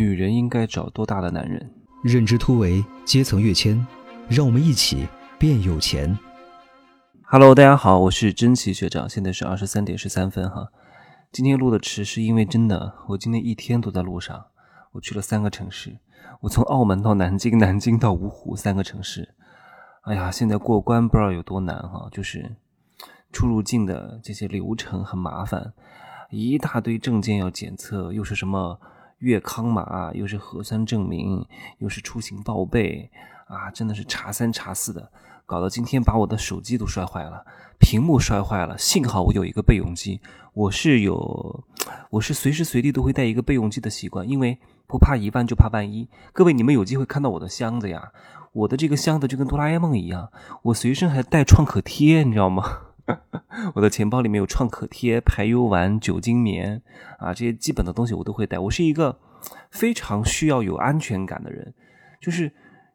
女人应该找多大的男人？认知突围，阶层跃迁，让我们一起变有钱。Hello，大家好，我是真奇学长，现在是二十三点十三分哈。今天录的迟是因为真的，我今天一天都在路上，我去了三个城市，我从澳门到南京，南京到芜湖，三个城市。哎呀，现在过关不知道有多难哈，就是出入境的这些流程很麻烦，一大堆证件要检测，又是什么？粤康码又是核酸证明，又是出行报备啊，真的是查三查四的，搞得今天把我的手机都摔坏了，屏幕摔坏了。幸好我有一个备用机，我是有，我是随时随地都会带一个备用机的习惯，因为不怕一万就怕万一。各位，你们有机会看到我的箱子呀，我的这个箱子就跟哆啦 A 梦一样，我随身还带创可贴，你知道吗？我的钱包里面有创可贴、排油丸、酒精棉啊，这些基本的东西我都会带。我是一个非常需要有安全感的人。就是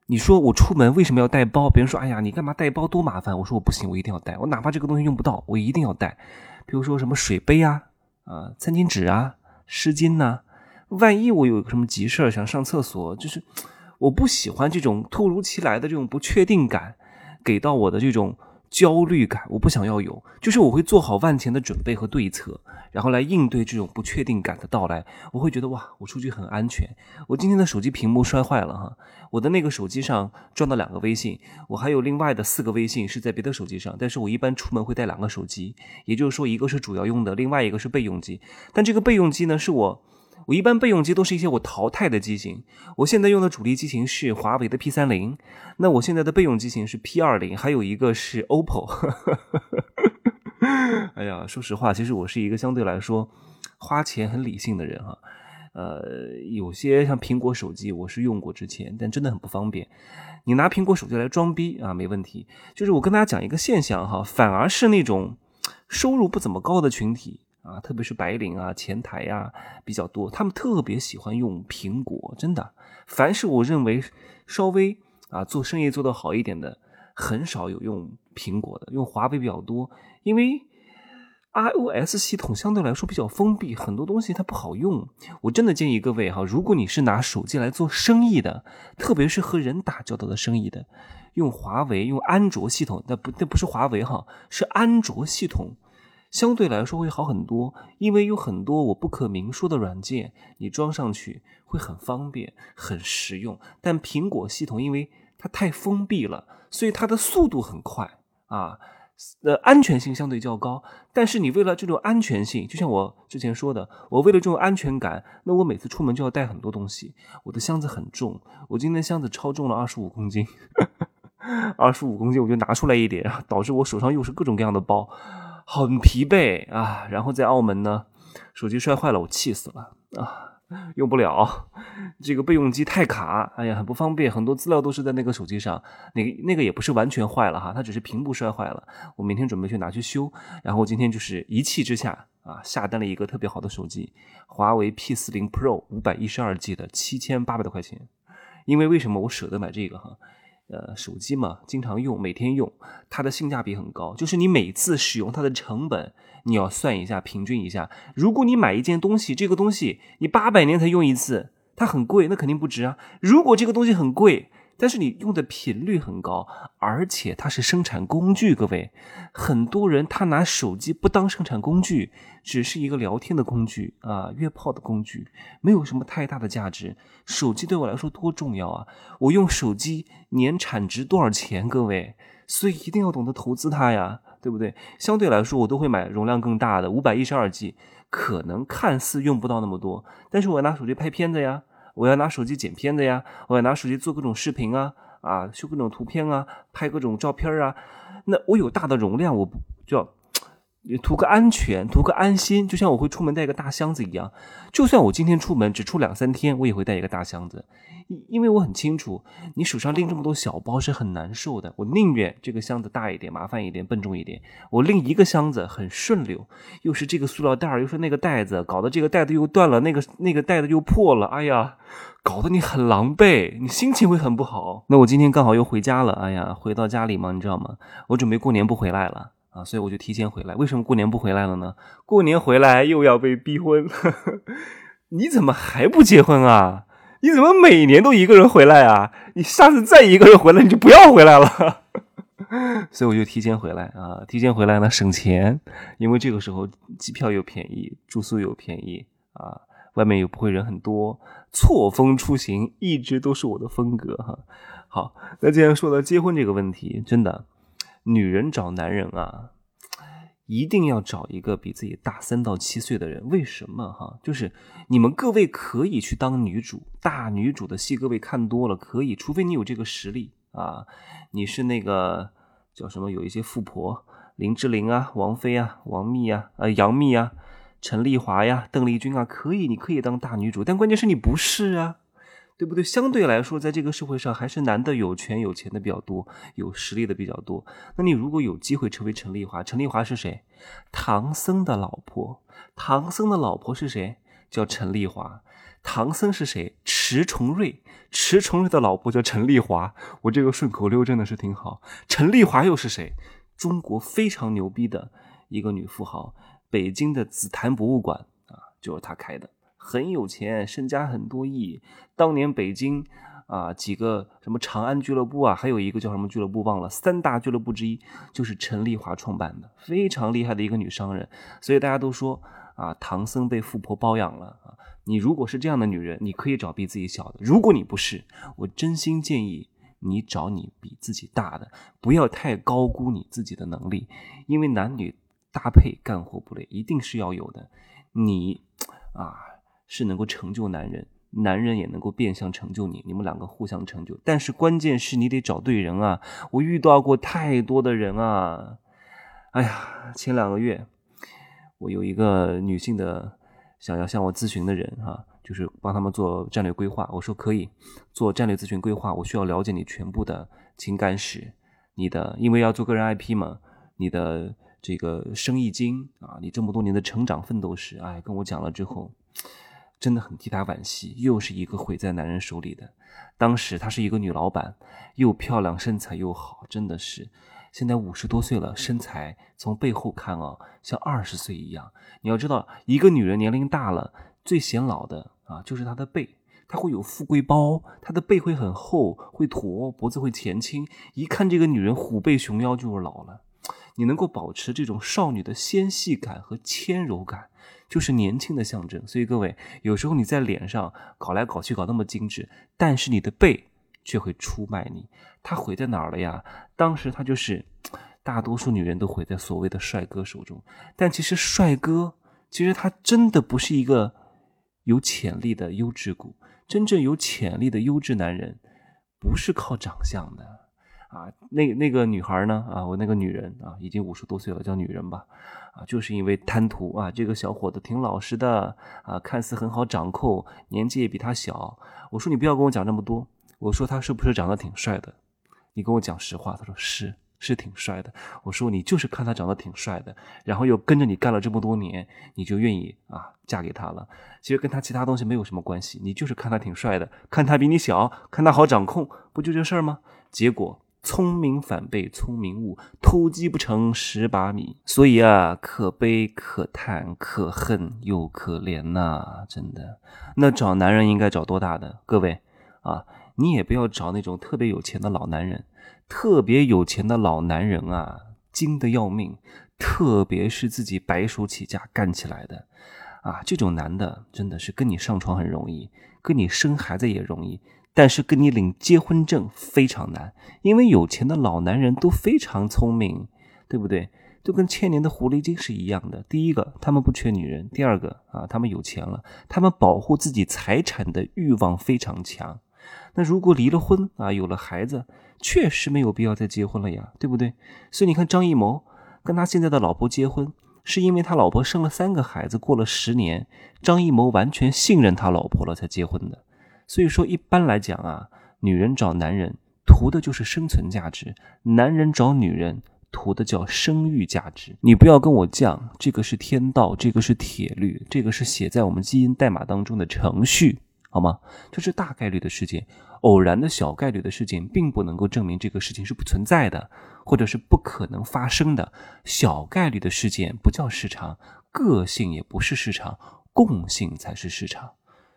你说我出门为什么要带包？别人说：“哎呀，你干嘛带包多麻烦？”我说：“我不行，我一定要带。我哪怕这个东西用不到，我一定要带。比如说什么水杯啊、啊餐巾纸啊、湿巾呐，万一我有什么急事想上厕所，就是我不喜欢这种突如其来的这种不确定感给到我的这种。焦虑感，我不想要有，就是我会做好万全的准备和对策，然后来应对这种不确定感的到来。我会觉得哇，我出去很安全。我今天的手机屏幕摔坏了哈，我的那个手机上装了两个微信，我还有另外的四个微信是在别的手机上，但是我一般出门会带两个手机，也就是说一个是主要用的，另外一个是备用机。但这个备用机呢，是我。我一般备用机都是一些我淘汰的机型。我现在用的主力机型是华为的 P 三零，那我现在的备用机型是 P 二零，还有一个是 OPPO。哎呀，说实话，其实我是一个相对来说花钱很理性的人哈。呃，有些像苹果手机我是用过之前，但真的很不方便。你拿苹果手机来装逼啊，没问题。就是我跟大家讲一个现象哈，反而是那种收入不怎么高的群体。啊，特别是白领啊、前台呀比较多，他们特别喜欢用苹果。真的，凡是我认为稍微啊做生意做得好一点的，很少有用苹果的，用华为比较多。因为 iOS 系统相对来说比较封闭，很多东西它不好用。我真的建议各位哈，如果你是拿手机来做生意的，特别是和人打交道的生意的，用华为、用安卓系统，那不那不是华为哈，是安卓系统。相对来说会好很多，因为有很多我不可明说的软件，你装上去会很方便、很实用。但苹果系统因为它太封闭了，所以它的速度很快啊，呃，安全性相对较高。但是你为了这种安全性，就像我之前说的，我为了这种安全感，那我每次出门就要带很多东西，我的箱子很重，我今天箱子超重了二十五公斤，二十五公斤我就拿出来一点，导致我手上又是各种各样的包。很疲惫啊，然后在澳门呢，手机摔坏了，我气死了啊，用不了，这个备用机太卡，哎呀，很不方便，很多资料都是在那个手机上，那个那个也不是完全坏了哈，它只是屏幕摔坏了，我明天准备去拿去修，然后今天就是一气之下啊，下单了一个特别好的手机，华为 P 四零 Pro 五百一十二 G 的七千八百多块钱，因为为什么我舍得买这个哈？呃，手机嘛，经常用，每天用，它的性价比很高。就是你每次使用它的成本，你要算一下，平均一下。如果你买一件东西，这个东西你八百年才用一次，它很贵，那肯定不值啊。如果这个东西很贵，但是你用的频率很高，而且它是生产工具，各位，很多人他拿手机不当生产工具，只是一个聊天的工具啊，约炮的工具，没有什么太大的价值。手机对我来说多重要啊！我用手机年产值多少钱，各位，所以一定要懂得投资它呀，对不对？相对来说，我都会买容量更大的，五百一十二 G，可能看似用不到那么多，但是我拿手机拍片子呀。我要拿手机剪片子呀，我要拿手机做各种视频啊，啊，修各种图片啊，拍各种照片啊。那我有大的容量，我不就要。图个安全，图个安心，就像我会出门带一个大箱子一样。就算我今天出门只出两三天，我也会带一个大箱子，因为我很清楚，你手上拎这么多小包是很难受的。我宁愿这个箱子大一点，麻烦一点，笨重一点。我拎一个箱子很顺溜，又是这个塑料袋，又是那个袋子，搞得这个袋子又断了，那个那个袋子又破了。哎呀，搞得你很狼狈，你心情会很不好。那我今天刚好又回家了，哎呀，回到家里嘛，你知道吗？我准备过年不回来了。啊，所以我就提前回来。为什么过年不回来了呢？过年回来又要被逼婚，你怎么还不结婚啊？你怎么每年都一个人回来啊？你下次再一个人回来，你就不要回来了。所以我就提前回来啊，提前回来呢省钱，因为这个时候机票又便宜，住宿又便宜啊，外面又不会人很多，错峰出行一直都是我的风格哈。好，那既然说到结婚这个问题，真的，女人找男人啊。一定要找一个比自己大三到七岁的人，为什么哈？就是你们各位可以去当女主，大女主的戏各位看多了，可以，除非你有这个实力啊。你是那个叫什么？有一些富婆，林志玲啊，王菲啊，王幂啊，呃，杨幂啊，陈丽华呀，邓丽君啊，可以，你可以当大女主，但关键是你不是啊。对不对？相对来说，在这个社会上，还是男的有权有钱的比较多，有实力的比较多。那你如果有机会成为陈丽华，陈丽华是谁？唐僧的老婆。唐僧的老婆是谁？叫陈丽华。唐僧是谁？迟重瑞。迟重瑞的老婆叫陈丽华。我这个顺口溜真的是挺好。陈丽华又是谁？中国非常牛逼的一个女富豪，北京的紫檀博物馆啊，就是她开的。很有钱，身家很多亿。当年北京啊，几个什么长安俱乐部啊，还有一个叫什么俱乐部忘了，三大俱乐部之一就是陈丽华创办的，非常厉害的一个女商人。所以大家都说啊，唐僧被富婆包养了啊。你如果是这样的女人，你可以找比自己小的；如果你不是，我真心建议你找你比自己大的，不要太高估你自己的能力，因为男女搭配干活不累，一定是要有的。你啊。是能够成就男人，男人也能够变相成就你，你们两个互相成就。但是关键是你得找对人啊！我遇到过太多的人啊！哎呀，前两个月我有一个女性的想要向我咨询的人哈，就是帮他们做战略规划。我说可以做战略咨询规划，我需要了解你全部的情感史，你的因为要做个人 IP 嘛，你的这个生意经啊，你这么多年的成长奋斗史，哎，跟我讲了之后。真的很替她惋惜，又是一个毁在男人手里的。当时她是一个女老板，又漂亮，身材又好，真的是。现在五十多岁了，身材从背后看啊，像二十岁一样。你要知道，一个女人年龄大了，最显老的啊，就是她的背。她会有富贵包，她的背会很厚，会驼，脖子会前倾。一看这个女人虎背熊腰，就是老了。你能够保持这种少女的纤细感和纤柔感。就是年轻的象征，所以各位，有时候你在脸上搞来搞去搞那么精致，但是你的背却会出卖你。他毁在哪儿了呀？当时他就是大多数女人都毁在所谓的帅哥手中，但其实帅哥其实他真的不是一个有潜力的优质股。真正有潜力的优质男人不是靠长相的。啊，那那个女孩呢？啊，我那个女人啊，已经五十多岁了，叫女人吧。啊，就是因为贪图啊，这个小伙子挺老实的啊，看似很好掌控，年纪也比他小。我说你不要跟我讲那么多，我说他是不是长得挺帅的？你跟我讲实话。他说是，是挺帅的。我说你就是看他长得挺帅的，然后又跟着你干了这么多年，你就愿意啊嫁给他了。其实跟他其他东西没有什么关系，你就是看他挺帅的，看他比你小，看他好掌控，不就这事儿吗？结果。聪明反被聪明误，偷鸡不成蚀把米。所以啊，可悲可叹，可恨又可怜呐！真的，那找男人应该找多大的？各位啊，你也不要找那种特别有钱的老男人。特别有钱的老男人啊，精的要命，特别是自己白手起家干起来的啊，这种男的真的是跟你上床很容易，跟你生孩子也容易。但是跟你领结婚证非常难，因为有钱的老男人都非常聪明，对不对？都跟千年的狐狸精是一样的。第一个，他们不缺女人；第二个，啊，他们有钱了，他们保护自己财产的欲望非常强。那如果离了婚啊，有了孩子，确实没有必要再结婚了呀，对不对？所以你看，张艺谋跟他现在的老婆结婚，是因为他老婆生了三个孩子，过了十年，张艺谋完全信任他老婆了才结婚的。所以说，一般来讲啊，女人找男人图的就是生存价值，男人找女人图的叫生育价值。你不要跟我犟，这个是天道，这个是铁律，这个是写在我们基因代码当中的程序，好吗？这是大概率的事件，偶然的小概率的事件，并不能够证明这个事情是不存在的，或者是不可能发生的。小概率的事件不叫市场，个性也不是市场，共性才是市场。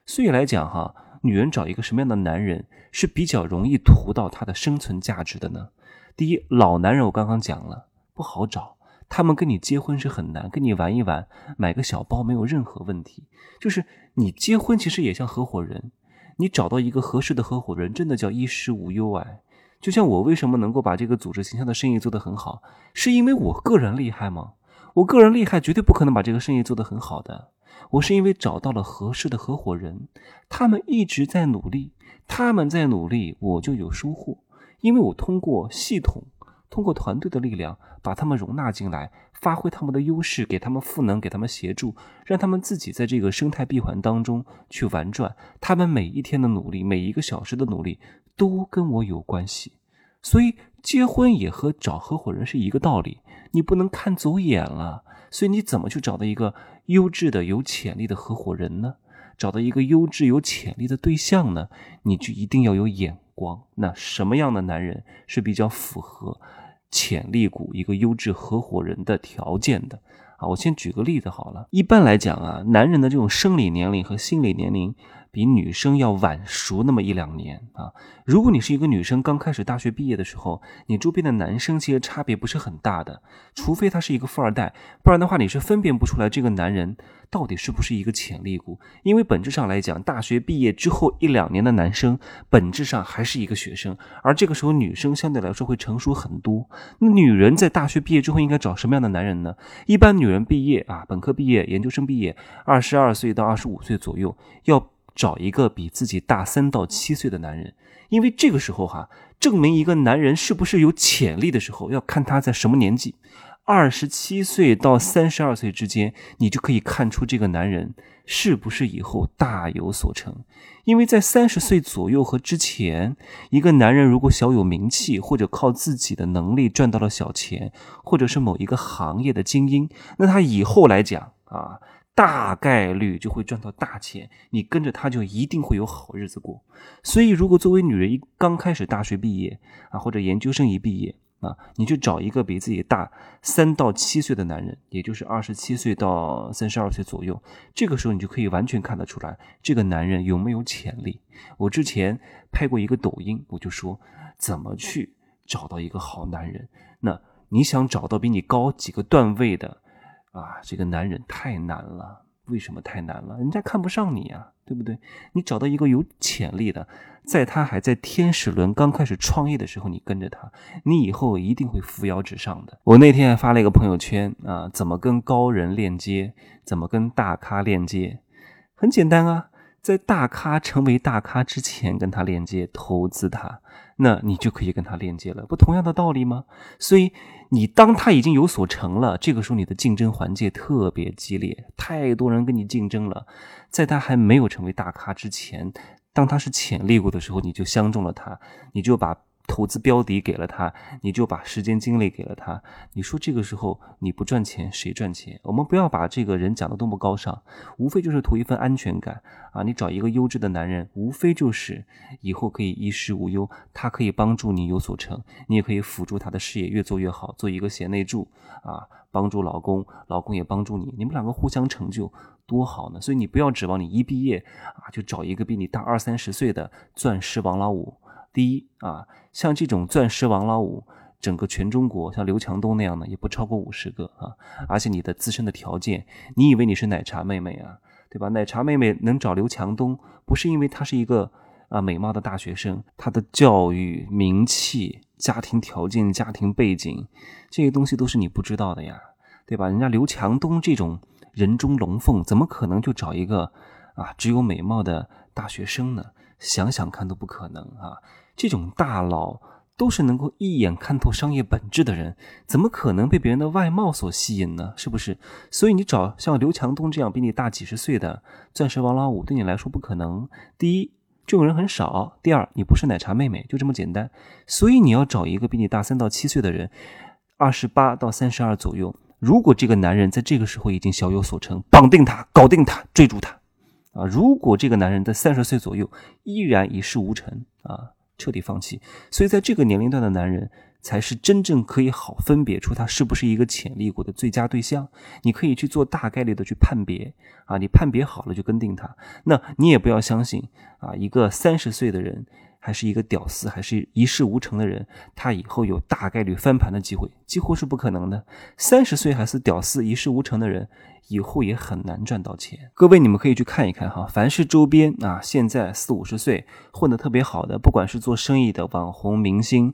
所以来讲哈，女人找一个什么样的男人是比较容易图到她的生存价值的呢？第一，老男人我刚刚讲了不好找，他们跟你结婚是很难，跟你玩一玩，买个小包没有任何问题。就是你结婚其实也像合伙人，你找到一个合适的合伙人，真的叫衣食无忧哎。就像我为什么能够把这个组织形象的生意做得很好，是因为我个人厉害吗？我个人厉害，绝对不可能把这个生意做得很好的。我是因为找到了合适的合伙人，他们一直在努力，他们在努力，我就有收获。因为我通过系统，通过团队的力量，把他们容纳进来，发挥他们的优势，给他们赋能，给他们协助，让他们自己在这个生态闭环当中去玩转。他们每一天的努力，每一个小时的努力，都跟我有关系。所以结婚也和找合伙人是一个道理，你不能看走眼了。所以你怎么去找到一个优质的、有潜力的合伙人呢？找到一个优质、有潜力的对象呢？你就一定要有眼光。那什么样的男人是比较符合潜力股、一个优质合伙人的条件的？啊，我先举个例子好了。一般来讲啊，男人的这种生理年龄和心理年龄。比女生要晚熟那么一两年啊！如果你是一个女生，刚开始大学毕业的时候，你周边的男生其实差别不是很大的，除非他是一个富二代，不然的话你是分辨不出来这个男人到底是不是一个潜力股。因为本质上来讲，大学毕业之后一两年的男生本质上还是一个学生，而这个时候女生相对来说会成熟很多。那女人在大学毕业之后应该找什么样的男人呢？一般女人毕业啊，本科毕业、研究生毕业，二十二岁到二十五岁左右要。找一个比自己大三到七岁的男人，因为这个时候哈，证明一个男人是不是有潜力的时候，要看他在什么年纪。二十七岁到三十二岁之间，你就可以看出这个男人是不是以后大有所成。因为在三十岁左右和之前，一个男人如果小有名气，或者靠自己的能力赚到了小钱，或者是某一个行业的精英，那他以后来讲啊。大概率就会赚到大钱，你跟着他就一定会有好日子过。所以，如果作为女人一刚开始大学毕业啊，或者研究生一毕业啊，你去找一个比自己大三到七岁的男人，也就是二十七岁到三十二岁左右，这个时候你就可以完全看得出来这个男人有没有潜力。我之前拍过一个抖音，我就说怎么去找到一个好男人。那你想找到比你高几个段位的？啊，这个男人太难了，为什么太难了？人家看不上你啊，对不对？你找到一个有潜力的，在他还在天使轮刚开始创业的时候，你跟着他，你以后一定会扶摇直上的。我那天还发了一个朋友圈啊，怎么跟高人链接？怎么跟大咖链接？很简单啊。在大咖成为大咖之前，跟他链接投资他，那你就可以跟他链接了，不同样的道理吗？所以你当他已经有所成了，这个时候你的竞争环境特别激烈，太多人跟你竞争了。在他还没有成为大咖之前，当他是潜力股的时候，你就相中了他，你就把。投资标的给了他，你就把时间精力给了他。你说这个时候你不赚钱，谁赚钱？我们不要把这个人讲的多么高尚，无非就是图一份安全感啊！你找一个优质的男人，无非就是以后可以衣食无忧，他可以帮助你有所成，你也可以辅助他的事业越做越好，做一个贤内助啊，帮助老公，老公也帮助你，你们两个互相成就，多好呢！所以你不要指望你一毕业啊就找一个比你大二三十岁的钻石王老五。第一啊，像这种钻石王老五，整个全中国像刘强东那样的也不超过五十个啊。而且你的自身的条件，你以为你是奶茶妹妹啊，对吧？奶茶妹妹能找刘强东，不是因为她是一个啊美貌的大学生，她的教育、名气、家庭条件、家庭背景，这些东西都是你不知道的呀，对吧？人家刘强东这种人中龙凤，怎么可能就找一个啊只有美貌的大学生呢？想想看都不可能啊！这种大佬都是能够一眼看透商业本质的人，怎么可能被别人的外貌所吸引呢？是不是？所以你找像刘强东这样比你大几十岁的钻石王老五，对你来说不可能。第一，这种人很少；第二，你不是奶茶妹妹，就这么简单。所以你要找一个比你大三到七岁的人，二十八到三十二左右。如果这个男人在这个时候已经小有所成，绑定他，搞定他，追逐他。啊，如果这个男人在三十岁左右依然一事无成啊，彻底放弃，所以在这个年龄段的男人，才是真正可以好分别出他是不是一个潜力股的最佳对象。你可以去做大概率的去判别啊，你判别好了就跟定他。那你也不要相信啊，一个三十岁的人。还是一个屌丝，还是一事无成的人，他以后有大概率翻盘的机会，几乎是不可能的。三十岁还是屌丝、一事无成的人，以后也很难赚到钱。各位，你们可以去看一看哈，凡是周边啊，现在四五十岁混得特别好的，不管是做生意的网红明星，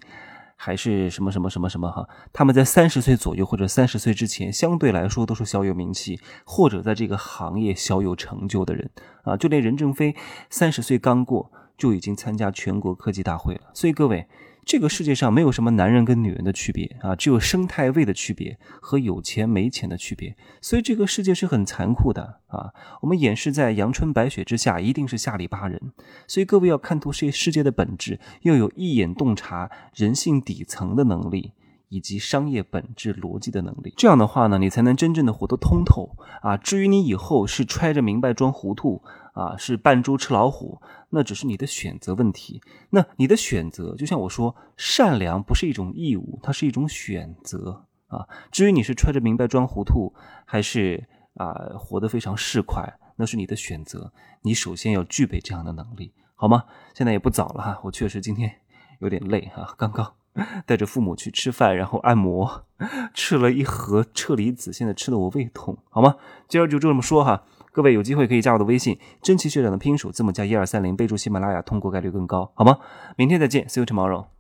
还是什么什么什么什么哈，他们在三十岁左右或者三十岁之前，相对来说都是小有名气，或者在这个行业小有成就的人啊。就连任正非三十岁刚过。就已经参加全国科技大会了，所以各位，这个世界上没有什么男人跟女人的区别啊，只有生态位的区别和有钱没钱的区别。所以这个世界是很残酷的啊，我们掩饰在阳春白雪之下，一定是下里巴人。所以各位要看透世世界的本质，要有一眼洞察人性底层的能力。以及商业本质逻辑的能力，这样的话呢，你才能真正的活得通透啊。至于你以后是揣着明白装糊涂啊，是扮猪吃老虎，那只是你的选择问题。那你的选择，就像我说，善良不是一种义务，它是一种选择啊。至于你是揣着明白装糊涂，还是啊活得非常市侩，那是你的选择。你首先要具备这样的能力，好吗？现在也不早了哈，我确实今天 有点累哈，刚刚。带着父母去吃饭，然后按摩，吃了一盒车厘子，现在吃的我胃痛，好吗？今儿就这么说哈，各位有机会可以加我的微信，真奇学长的拼音首字母加一二三零，备注喜马拉雅，通过概率更高，好吗？明天再见，See you tomorrow。